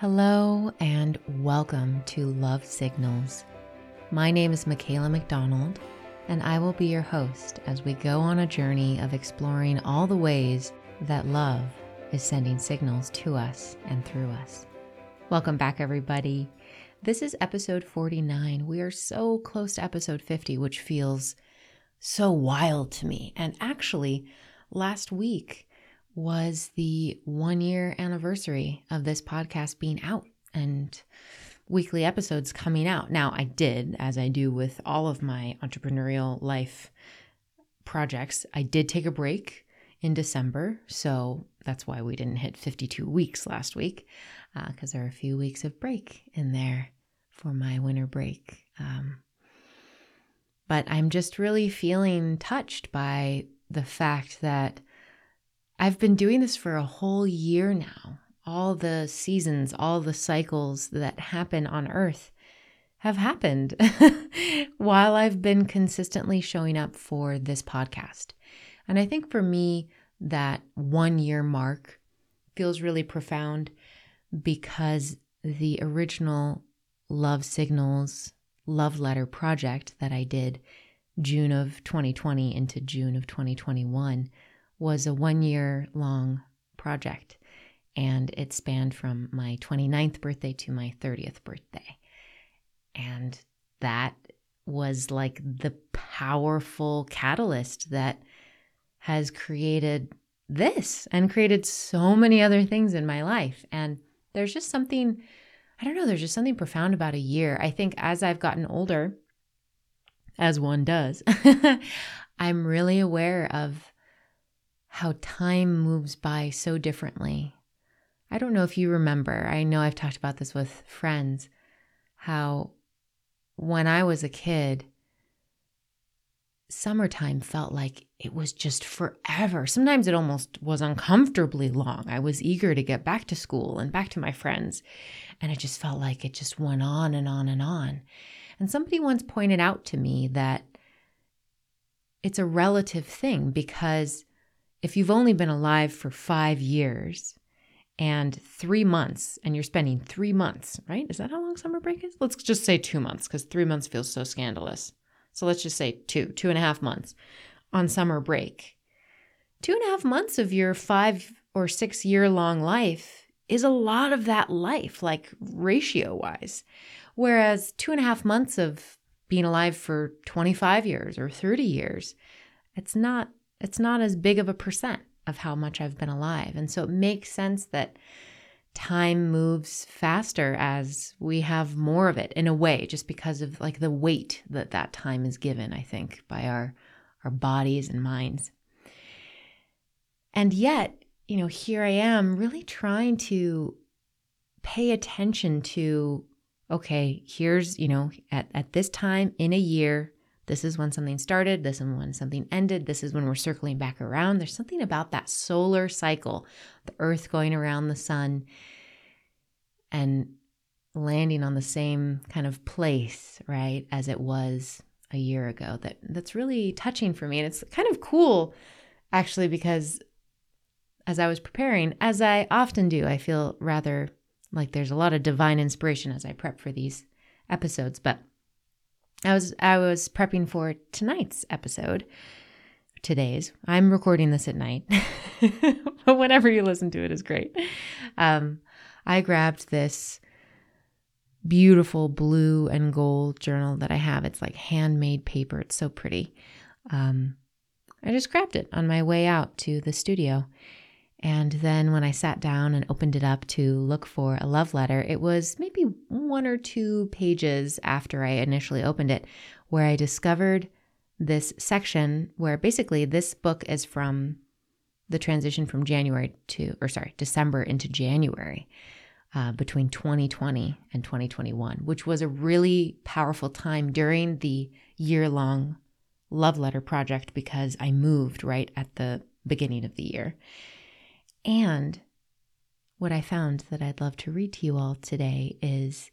Hello and welcome to Love Signals. My name is Michaela McDonald, and I will be your host as we go on a journey of exploring all the ways that love is sending signals to us and through us. Welcome back, everybody. This is episode 49. We are so close to episode 50, which feels so wild to me. And actually, last week, was the one year anniversary of this podcast being out and weekly episodes coming out. Now, I did, as I do with all of my entrepreneurial life projects, I did take a break in December. So that's why we didn't hit 52 weeks last week, because uh, there are a few weeks of break in there for my winter break. Um, but I'm just really feeling touched by the fact that I've been doing this for a whole year now. All the seasons, all the cycles that happen on Earth have happened while I've been consistently showing up for this podcast. And I think for me, that one year mark feels really profound because the original Love Signals love letter project that I did June of 2020 into June of 2021 was a one year long project and it spanned from my 29th birthday to my 30th birthday. And that was like the powerful catalyst that has created this and created so many other things in my life. And there's just something, I don't know, there's just something profound about a year. I think as I've gotten older, as one does, I'm really aware of how time moves by so differently. I don't know if you remember, I know I've talked about this with friends, how when I was a kid, summertime felt like it was just forever. Sometimes it almost was uncomfortably long. I was eager to get back to school and back to my friends, and it just felt like it just went on and on and on. And somebody once pointed out to me that it's a relative thing because if you've only been alive for five years and three months, and you're spending three months, right? Is that how long summer break is? Let's just say two months because three months feels so scandalous. So let's just say two, two and a half months on summer break. Two and a half months of your five or six year long life is a lot of that life, like ratio wise. Whereas two and a half months of being alive for 25 years or 30 years, it's not it's not as big of a percent of how much I've been alive. And so it makes sense that time moves faster as we have more of it in a way just because of like the weight that that time is given i think by our our bodies and minds and yet you know here i am really trying to pay attention to okay here's you know at, at this time in a year this is when something started. This is when something ended. This is when we're circling back around. There's something about that solar cycle, the earth going around the sun and landing on the same kind of place, right, as it was a year ago. That that's really touching for me. And it's kind of cool actually because as I was preparing, as I often do, I feel rather like there's a lot of divine inspiration as I prep for these episodes, but I was I was prepping for tonight's episode. Today's. I'm recording this at night, but whenever you listen to it is great. Um, I grabbed this beautiful blue and gold journal that I have. It's like handmade paper. It's so pretty. Um, I just grabbed it on my way out to the studio. And then when I sat down and opened it up to look for a love letter, it was maybe one or two pages after I initially opened it where I discovered this section where basically this book is from the transition from January to, or sorry, December into January uh, between 2020 and 2021, which was a really powerful time during the year long love letter project because I moved right at the beginning of the year. And what I found that I'd love to read to you all today is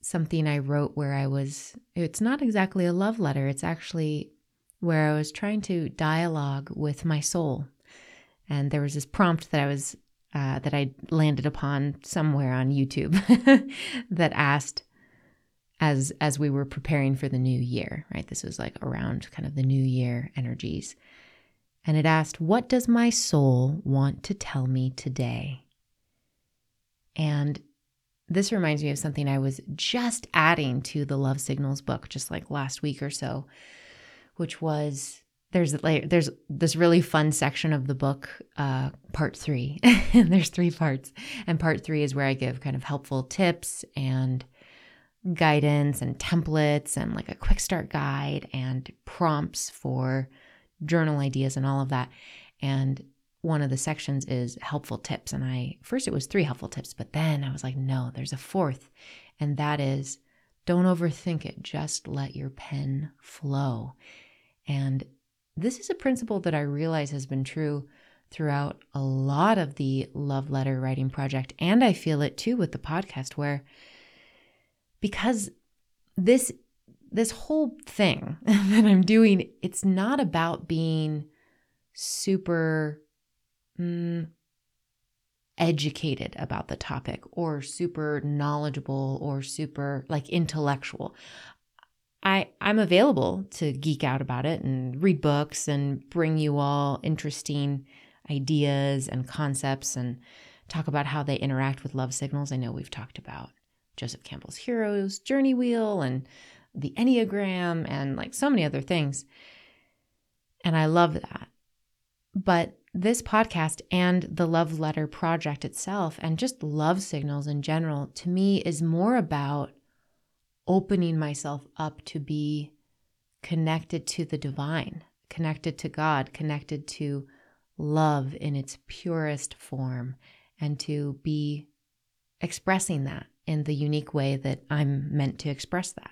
something I wrote where I was, it's not exactly a love letter, it's actually where I was trying to dialogue with my soul. And there was this prompt that I was uh, that I landed upon somewhere on YouTube that asked, as as we were preparing for the new year, right? This was like around kind of the new year energies. And it asked, What does my soul want to tell me today? And this reminds me of something I was just adding to the Love Signals book just like last week or so, which was there's like there's this really fun section of the book uh, part three there's three parts and part three is where i give kind of helpful tips and guidance and templates and like a quick start guide and prompts for journal ideas and all of that. And one of the sections is helpful tips. And i first it was three helpful tips but then i was like no there's a fourth. And that is don't overthink it. Just let your pen flow. And this is a principle that I realize has been true throughout a lot of the love letter writing project. And I feel it too with the podcast, where because this this whole thing that I'm doing, it's not about being super mm, educated about the topic or super knowledgeable or super like intellectual. I, I'm available to geek out about it and read books and bring you all interesting ideas and concepts and talk about how they interact with love signals. I know we've talked about Joseph Campbell's Heroes Journey Wheel and the Enneagram and like so many other things. And I love that. But this podcast and the Love Letter Project itself, and just love signals in general, to me is more about opening myself up to be connected to the divine, connected to God, connected to love in its purest form, and to be expressing that in the unique way that I'm meant to express that.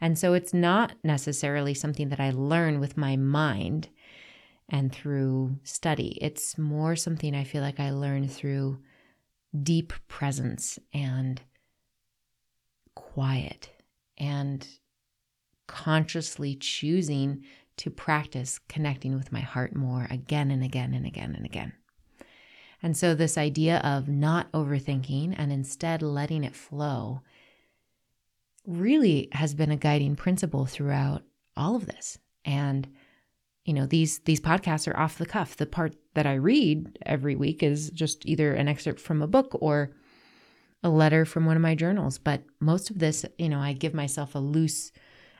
And so it's not necessarily something that I learn with my mind and through study. It's more something I feel like I learn through deep presence and quiet and consciously choosing to practice connecting with my heart more again and again and again and again. And so, this idea of not overthinking and instead letting it flow really has been a guiding principle throughout all of this. And you know these these podcasts are off the cuff the part that i read every week is just either an excerpt from a book or a letter from one of my journals. But most of this, you know, I give myself a loose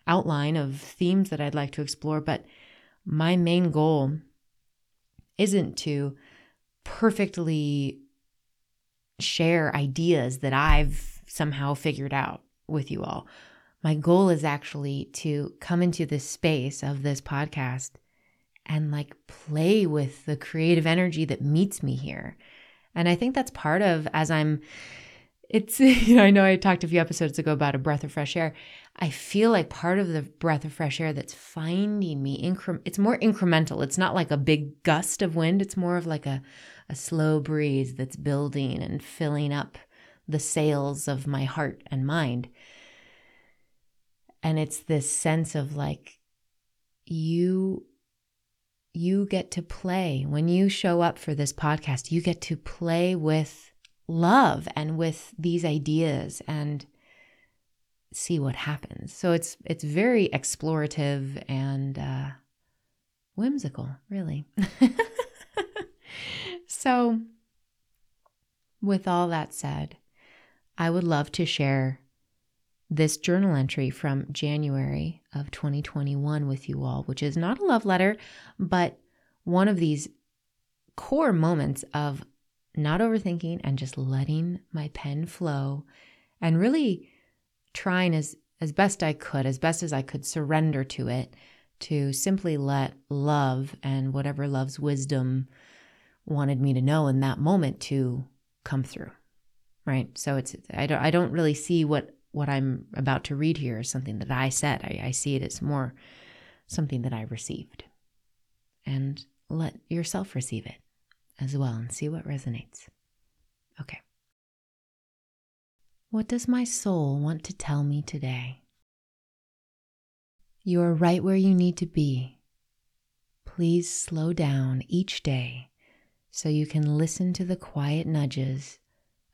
outline of themes that I'd like to explore. But my main goal isn't to perfectly share ideas that I've somehow figured out with you all. My goal is actually to come into this space of this podcast and like play with the creative energy that meets me here. And I think that's part of as I'm it's you know i know i talked a few episodes ago about a breath of fresh air i feel like part of the breath of fresh air that's finding me incre- it's more incremental it's not like a big gust of wind it's more of like a, a slow breeze that's building and filling up the sails of my heart and mind and it's this sense of like you you get to play when you show up for this podcast you get to play with love and with these ideas and see what happens. So it's it's very explorative and uh, whimsical, really. so, with all that said, I would love to share this journal entry from January of 2021 with you all, which is not a love letter, but one of these core moments of not overthinking and just letting my pen flow and really trying as as best I could, as best as I could surrender to it, to simply let love and whatever love's wisdom wanted me to know in that moment to come through. Right? So it's I don't I don't really see what what I'm about to read here is something that I said. I, I see it as more something that I received. And let yourself receive it as well and see what resonates. Okay. What does my soul want to tell me today? You are right where you need to be. Please slow down each day so you can listen to the quiet nudges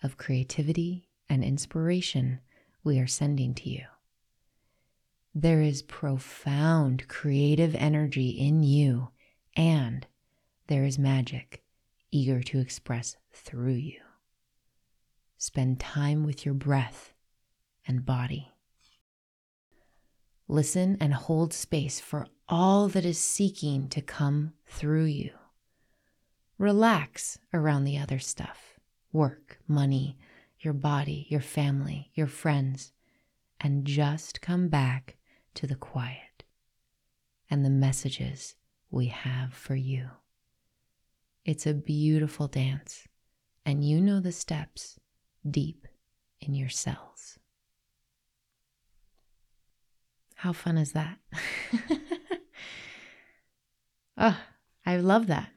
of creativity and inspiration we are sending to you. There is profound creative energy in you, and there is magic eager to express through you. Spend time with your breath and body. Listen and hold space for all that is seeking to come through you. Relax around the other stuff work, money, your body, your family, your friends, and just come back to the quiet and the messages we have for you. It's a beautiful dance, and you know the steps deep in your cells. How fun is that? oh, I love that.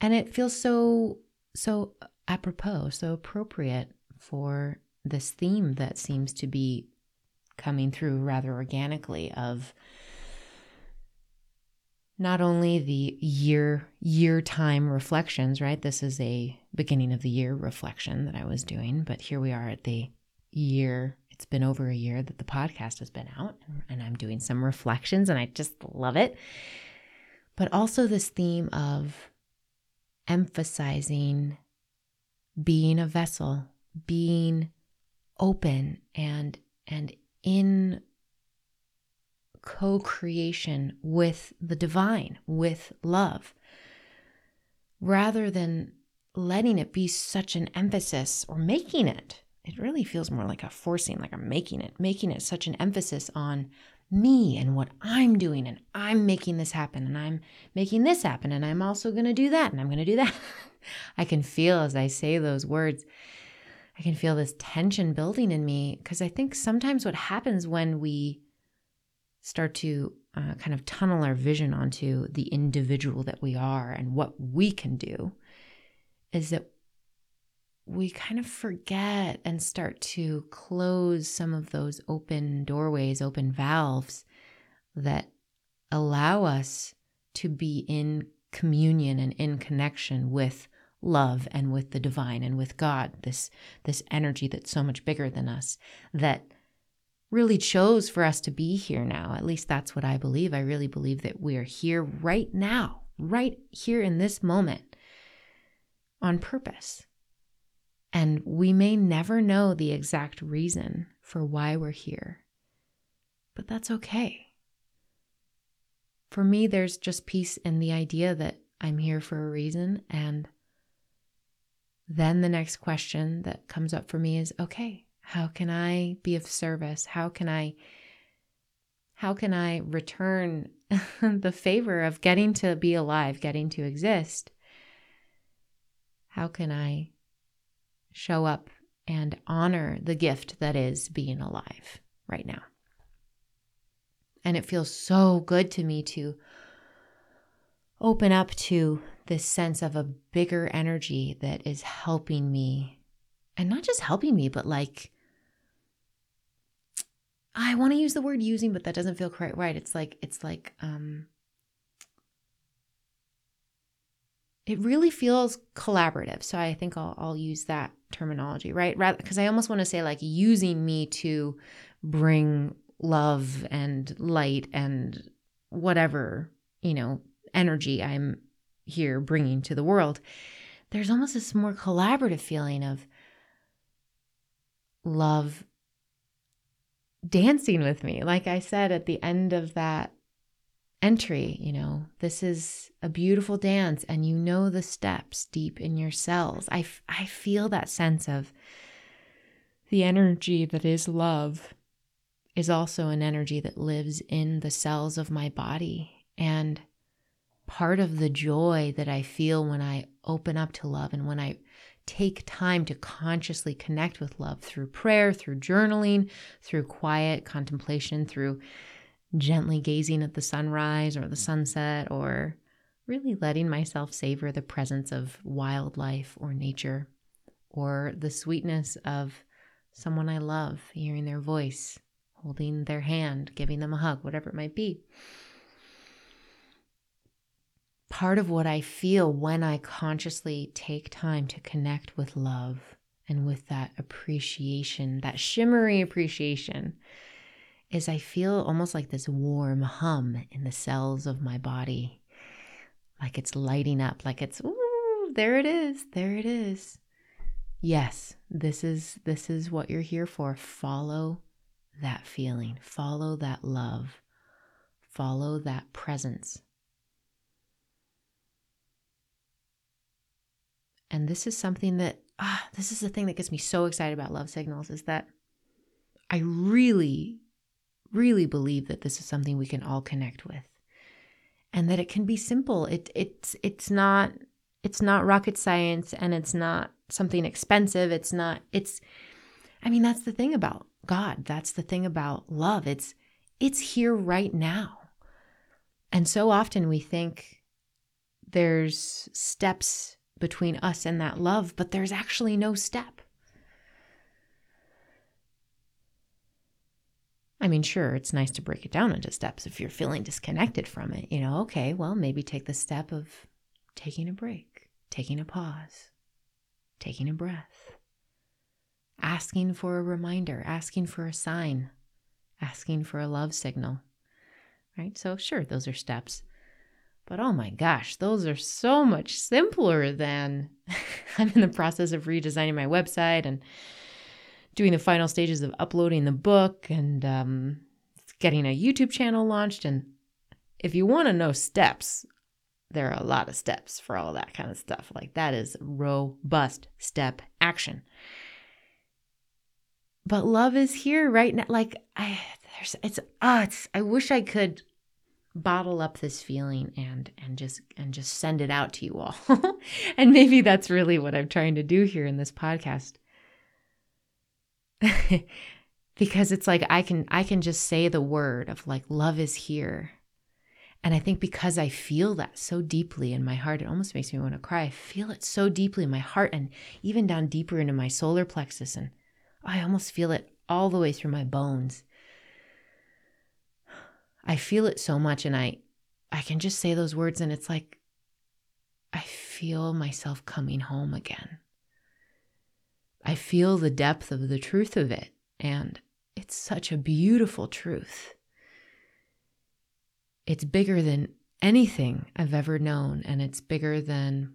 And it feels so so apropos, so appropriate for this theme that seems to be coming through rather organically of not only the year year time reflections, right? This is a beginning of the year reflection that I was doing, but here we are at the year. It's been over a year that the podcast has been out, and I'm doing some reflections, and I just love it. But also, this theme of emphasizing being a vessel, being open and and in co-creation with the divine, with love, rather than letting it be such an emphasis or making it. It really feels more like a forcing, like I'm making it, making it such an emphasis on me and what I'm doing, and I'm making this happen, and I'm making this happen, and I'm also going to do that, and I'm going to do that. I can feel as I say those words, I can feel this tension building in me because I think sometimes what happens when we start to uh, kind of tunnel our vision onto the individual that we are and what we can do is that we kind of forget and start to close some of those open doorways, open valves that allow us to be in communion and in connection with love and with the divine and with God, this, this energy that's so much bigger than us, that really chose for us to be here now. At least that's what I believe. I really believe that we are here right now, right here in this moment on purpose. And we may never know the exact reason for why we're here, but that's okay. For me, there's just peace in the idea that I'm here for a reason. And then the next question that comes up for me is okay, how can I be of service? How can I how can I return the favor of getting to be alive, getting to exist? How can I show up and honor the gift that is being alive right now? And it feels so good to me to open up to this sense of a bigger energy that is helping me and not just helping me, but like I want to use the word using, but that doesn't feel quite right. It's like, it's like, um, it really feels collaborative. So I think I'll, I'll use that terminology, right? Rather, because I almost want to say like using me to bring love and light and whatever, you know, energy I'm here bringing to the world. There's almost this more collaborative feeling of love dancing with me. Like I said at the end of that entry, you know, this is a beautiful dance and you know the steps deep in your cells. I, I feel that sense of the energy that is love is also an energy that lives in the cells of my body. And part of the joy that I feel when I open up to love and when I take time to consciously connect with love through prayer, through journaling, through quiet contemplation, through gently gazing at the sunrise or the sunset, or really letting myself savor the presence of wildlife or nature, or the sweetness of someone I love, hearing their voice, holding their hand, giving them a hug, whatever it might be. Part of what I feel when I consciously take time to connect with love and with that appreciation, that shimmery appreciation, is I feel almost like this warm hum in the cells of my body. Like it's lighting up, like it's, ooh, there it is, there it is. Yes, this is this is what you're here for. Follow that feeling. Follow that love. Follow that presence. And this is something that, ah, this is the thing that gets me so excited about love signals is that I really, really believe that this is something we can all connect with and that it can be simple. It, it's, it's not, it's not rocket science and it's not something expensive. It's not, it's, I mean, that's the thing about God. That's the thing about love. It's, it's here right now. And so often we think there's steps between us and that love, but there's actually no step. I mean, sure, it's nice to break it down into steps if you're feeling disconnected from it. You know, okay, well, maybe take the step of taking a break, taking a pause, taking a breath, asking for a reminder, asking for a sign, asking for a love signal, right? So, sure, those are steps. But oh my gosh, those are so much simpler than I'm in the process of redesigning my website and doing the final stages of uploading the book and um, getting a YouTube channel launched. And if you want to know steps, there are a lot of steps for all that kind of stuff. Like that is robust step action. But love is here right now. Like I, there's, it's, ah, uh, it's. I wish I could bottle up this feeling and and just and just send it out to you all. and maybe that's really what I'm trying to do here in this podcast. because it's like I can I can just say the word of like love is here. And I think because I feel that so deeply in my heart, it almost makes me want to cry. I feel it so deeply in my heart and even down deeper into my solar plexus. And I almost feel it all the way through my bones. I feel it so much and I I can just say those words and it's like I feel myself coming home again. I feel the depth of the truth of it and it's such a beautiful truth. It's bigger than anything I've ever known and it's bigger than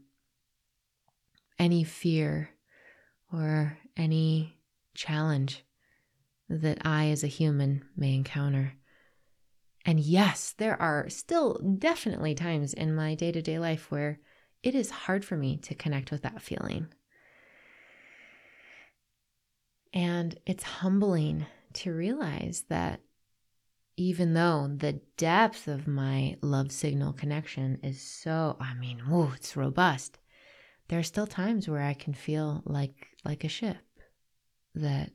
any fear or any challenge that I as a human may encounter. And yes, there are still definitely times in my day to day life where it is hard for me to connect with that feeling. And it's humbling to realize that even though the depth of my love signal connection is so, I mean, whoa, it's robust, there are still times where I can feel like like a ship that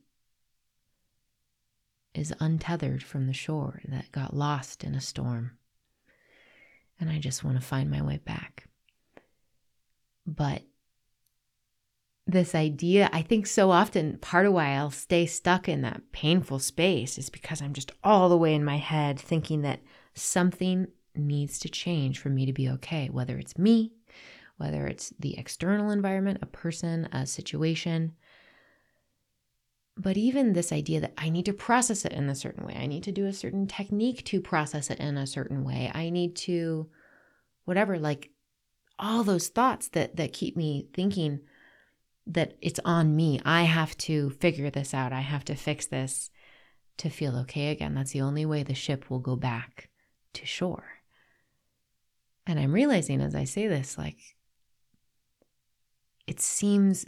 is untethered from the shore that got lost in a storm. And I just want to find my way back. But this idea, I think so often part of why I'll stay stuck in that painful space is because I'm just all the way in my head thinking that something needs to change for me to be okay, whether it's me, whether it's the external environment, a person, a situation. But even this idea that I need to process it in a certain way, I need to do a certain technique to process it in a certain way, I need to, whatever, like all those thoughts that that keep me thinking that it's on me. I have to figure this out. I have to fix this to feel okay again. That's the only way the ship will go back to shore. And I'm realizing as I say this, like, it seems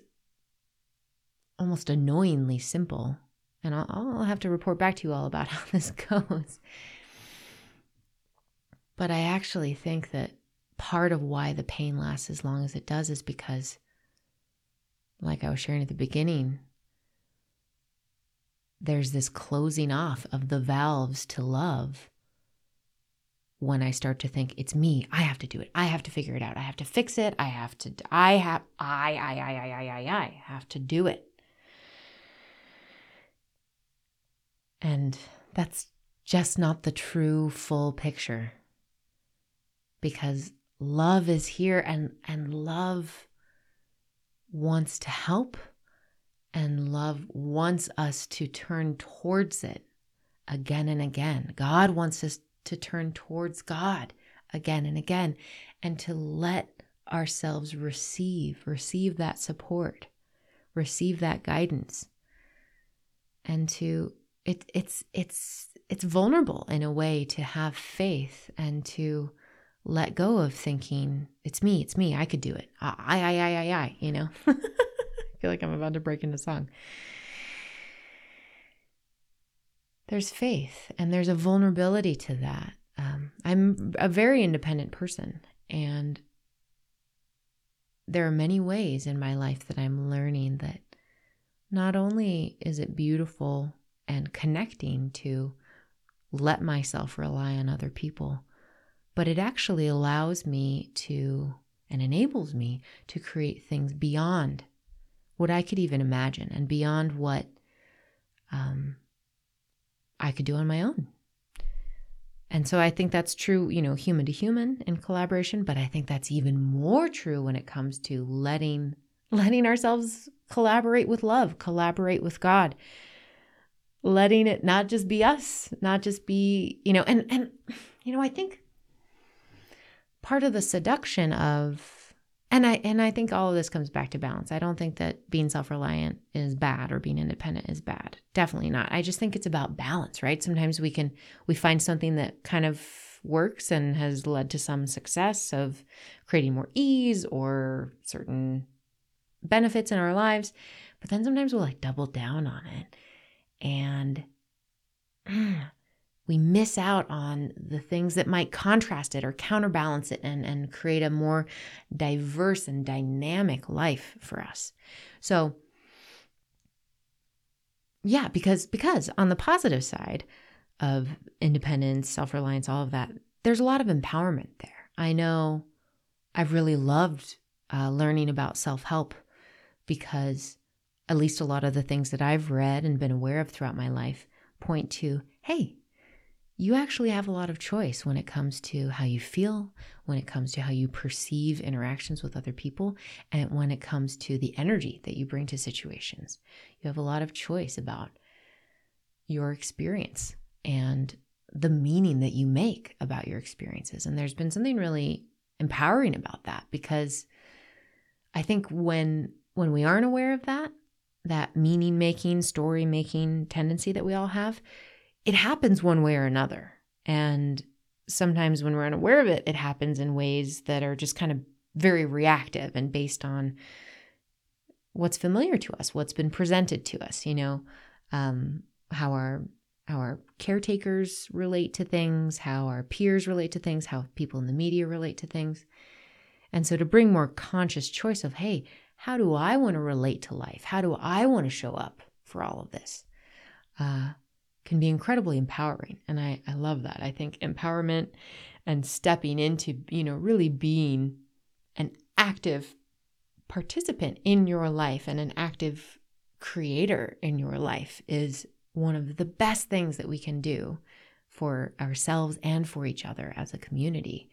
almost annoyingly simple. And I'll, I'll have to report back to you all about how this goes. But I actually think that part of why the pain lasts as long as it does is because, like I was sharing at the beginning, there's this closing off of the valves to love when I start to think it's me. I have to do it. I have to figure it out. I have to fix it. I have to, I have, I, I, I, I, I, I, I have to do it. And that's just not the true full picture. Because love is here and and love wants to help and love wants us to turn towards it again and again. God wants us to turn towards God again and again and to let ourselves receive, receive that support, receive that guidance. And to it it's it's it's vulnerable in a way to have faith and to let go of thinking it's me, it's me, I could do it. I I I I I, you know. I feel like I'm about to break into song. There's faith and there's a vulnerability to that. Um, I'm a very independent person, and there are many ways in my life that I'm learning that not only is it beautiful and connecting to let myself rely on other people, but it actually allows me to and enables me to create things beyond what I could even imagine and beyond what um, I could do on my own. And so I think that's true, you know, human to human in collaboration, but I think that's even more true when it comes to letting letting ourselves collaborate with love, collaborate with God. Letting it not just be us, not just be, you know, and and you know, I think part of the seduction of and I and I think all of this comes back to balance. I don't think that being self-reliant is bad or being independent is bad. Definitely not. I just think it's about balance, right? Sometimes we can we find something that kind of works and has led to some success of creating more ease or certain benefits in our lives, but then sometimes we'll like double down on it. And we miss out on the things that might contrast it or counterbalance it and, and create a more diverse and dynamic life for us. So yeah, because because on the positive side of independence, self-reliance, all of that, there's a lot of empowerment there. I know I've really loved uh, learning about self-help because at least a lot of the things that I've read and been aware of throughout my life point to, hey, you actually have a lot of choice when it comes to how you feel, when it comes to how you perceive interactions with other people, and when it comes to the energy that you bring to situations. You have a lot of choice about your experience and the meaning that you make about your experiences. And there's been something really empowering about that because I think when when we aren't aware of that, that meaning making, story making tendency that we all have, it happens one way or another. And sometimes when we're unaware of it, it happens in ways that are just kind of very reactive and based on what's familiar to us, what's been presented to us, you know, um, how our how our caretakers relate to things, how our peers relate to things, how people in the media relate to things. And so to bring more conscious choice of, hey, how do I want to relate to life? How do I want to show up for all of this? Uh, can be incredibly empowering. And I, I love that. I think empowerment and stepping into, you know, really being an active participant in your life and an active creator in your life is one of the best things that we can do for ourselves and for each other as a community.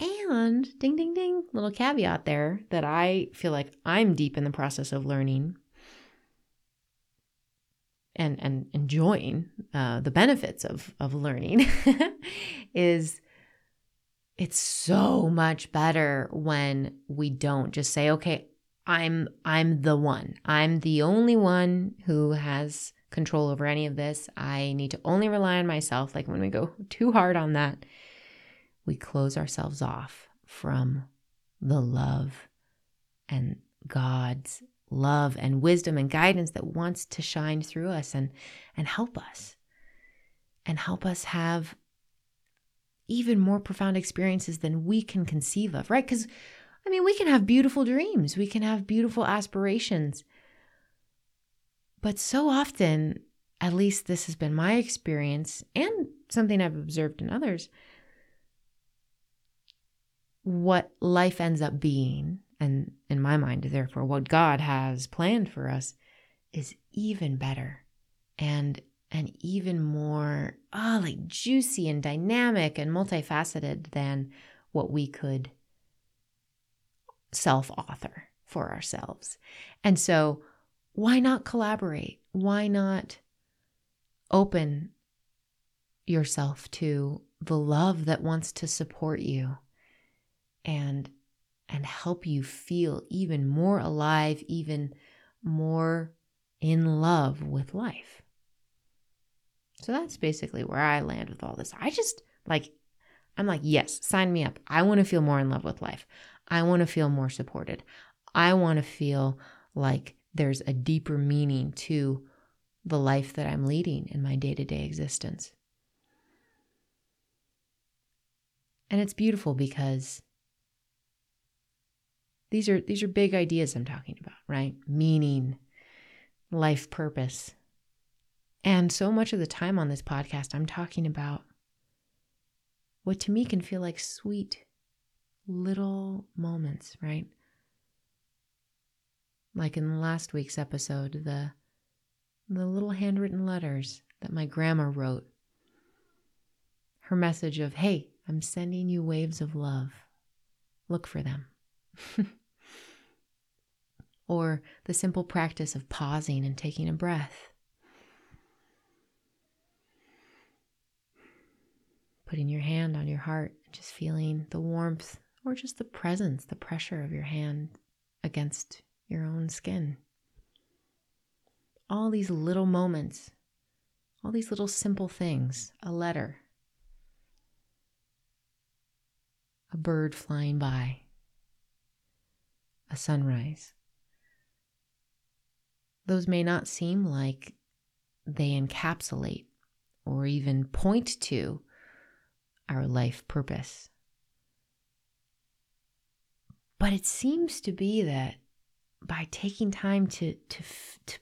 And ding, ding, ding, little caveat there that I feel like I'm deep in the process of learning and and enjoying uh, the benefits of of learning is it's so much better when we don't just say okay i'm i'm the one. I'm the only one who has control over any of this. I need to only rely on myself. Like when we go too hard on that we close ourselves off from the love and god's love and wisdom and guidance that wants to shine through us and and help us and help us have even more profound experiences than we can conceive of right? Cuz i mean we can have beautiful dreams we can have beautiful aspirations but so often at least this has been my experience and something i've observed in others what life ends up being and in my mind, therefore, what God has planned for us is even better and and even more ah oh, like juicy and dynamic and multifaceted than what we could self author for ourselves. And so, why not collaborate? Why not open yourself to the love that wants to support you and and help you feel even more alive, even more in love with life. So that's basically where I land with all this. I just like I'm like, yes, sign me up. I want to feel more in love with life. I want to feel more supported. I want to feel like there's a deeper meaning to the life that I'm leading in my day to day existence. And it's beautiful because these are these are big ideas I'm talking about, right? Meaning, life purpose. And so much of the time on this podcast I'm talking about what to me can feel like sweet little moments, right? Like in last week's episode, the the little handwritten letters that my grandma wrote. Her message of, "Hey, I'm sending you waves of love. Look for them." or the simple practice of pausing and taking a breath. Putting your hand on your heart, just feeling the warmth or just the presence, the pressure of your hand against your own skin. All these little moments, all these little simple things, a letter, a bird flying by, a sunrise. Those may not seem like they encapsulate or even point to our life purpose. But it seems to be that by taking time to, to, to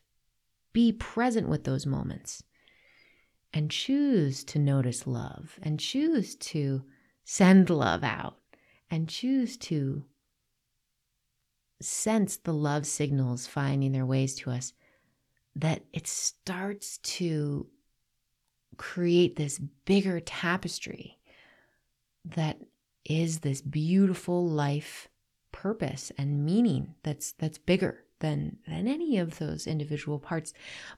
be present with those moments and choose to notice love and choose to send love out and choose to sense the love signals finding their ways to us, that it starts to create this bigger tapestry that is this beautiful life purpose and meaning that's that's bigger than than any of those individual parts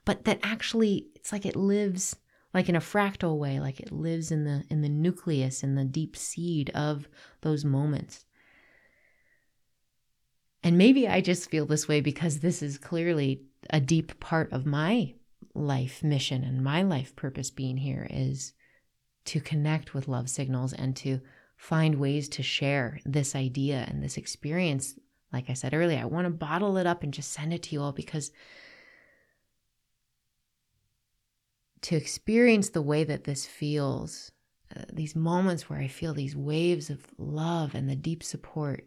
but that actually it's like it lives like in a fractal way like it lives in the in the nucleus in the deep seed of those moments. And maybe i just feel this way because this is clearly a deep part of my life mission and my life purpose being here is to connect with love signals and to find ways to share this idea and this experience. Like I said earlier, I want to bottle it up and just send it to you all because to experience the way that this feels, uh, these moments where I feel these waves of love and the deep support,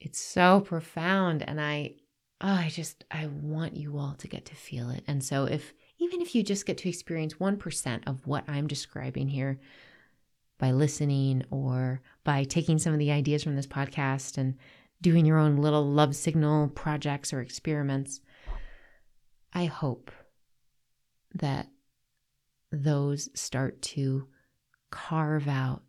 it's so profound. And I, oh, I just, I want you all to get to feel it. And so if, even if you just get to experience 1% of what I'm describing here, by listening or by taking some of the ideas from this podcast and doing your own little love signal projects or experiments. I hope that those start to carve out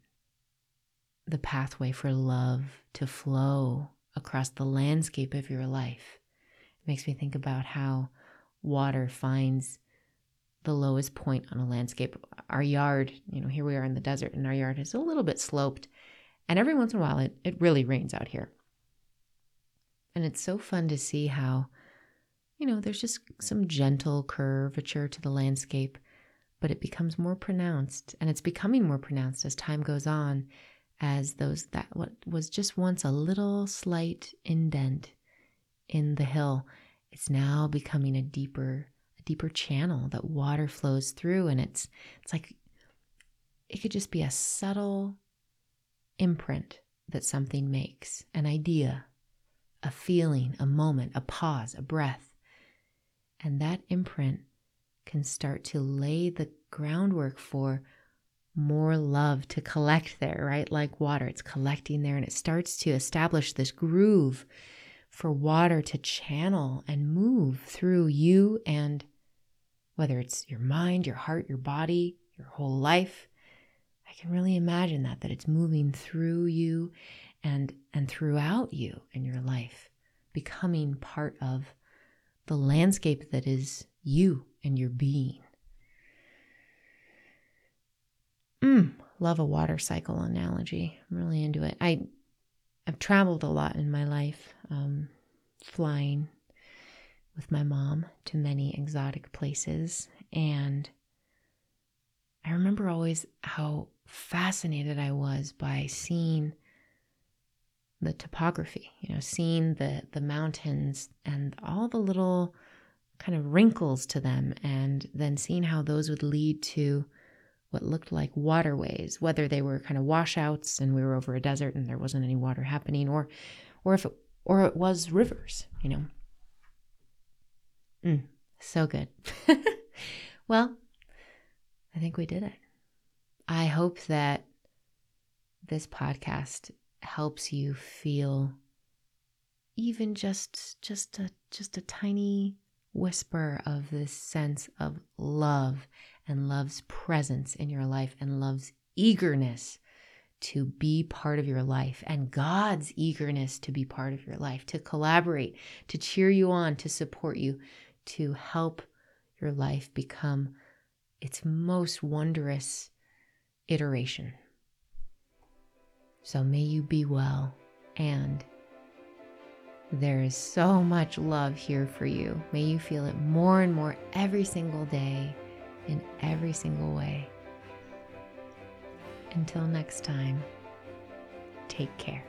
the pathway for love to flow across the landscape of your life. It makes me think about how water finds the lowest point on a landscape. Our yard, you know, here we are in the desert, and our yard is a little bit sloped. And every once in a while, it, it really rains out here. And it's so fun to see how, you know, there's just some gentle curvature to the landscape, but it becomes more pronounced. And it's becoming more pronounced as time goes on, as those that what was just once a little slight indent in the hill, it's now becoming a deeper deeper channel that water flows through and it's it's like it could just be a subtle imprint that something makes an idea a feeling a moment a pause a breath. And that imprint can start to lay the groundwork for more love to collect there right? Like water it's collecting there and it starts to establish this groove for water to channel and move through you and whether it's your mind, your heart, your body, your whole life. I can really imagine that that it's moving through you and and throughout you in your life, becoming part of the landscape that is you and your being. Mm, love a water cycle analogy. I'm really into it. I I've traveled a lot in my life, um, flying with my mom to many exotic places, and I remember always how fascinated I was by seeing the topography, you know, seeing the the mountains and all the little kind of wrinkles to them and then seeing how those would lead to what looked like waterways, whether they were kind of washouts and we were over a desert and there wasn't any water happening, or or if it or it was rivers, you know. Mm, so good. well, I think we did it. I hope that this podcast helps you feel even just just a just a tiny whisper of this sense of love and love's presence in your life and love's eagerness to be part of your life and God's eagerness to be part of your life, to collaborate, to cheer you on, to support you, to help your life become its most wondrous iteration. So may you be well and there is so much love here for you. May you feel it more and more every single day in every single way. Until next time, take care.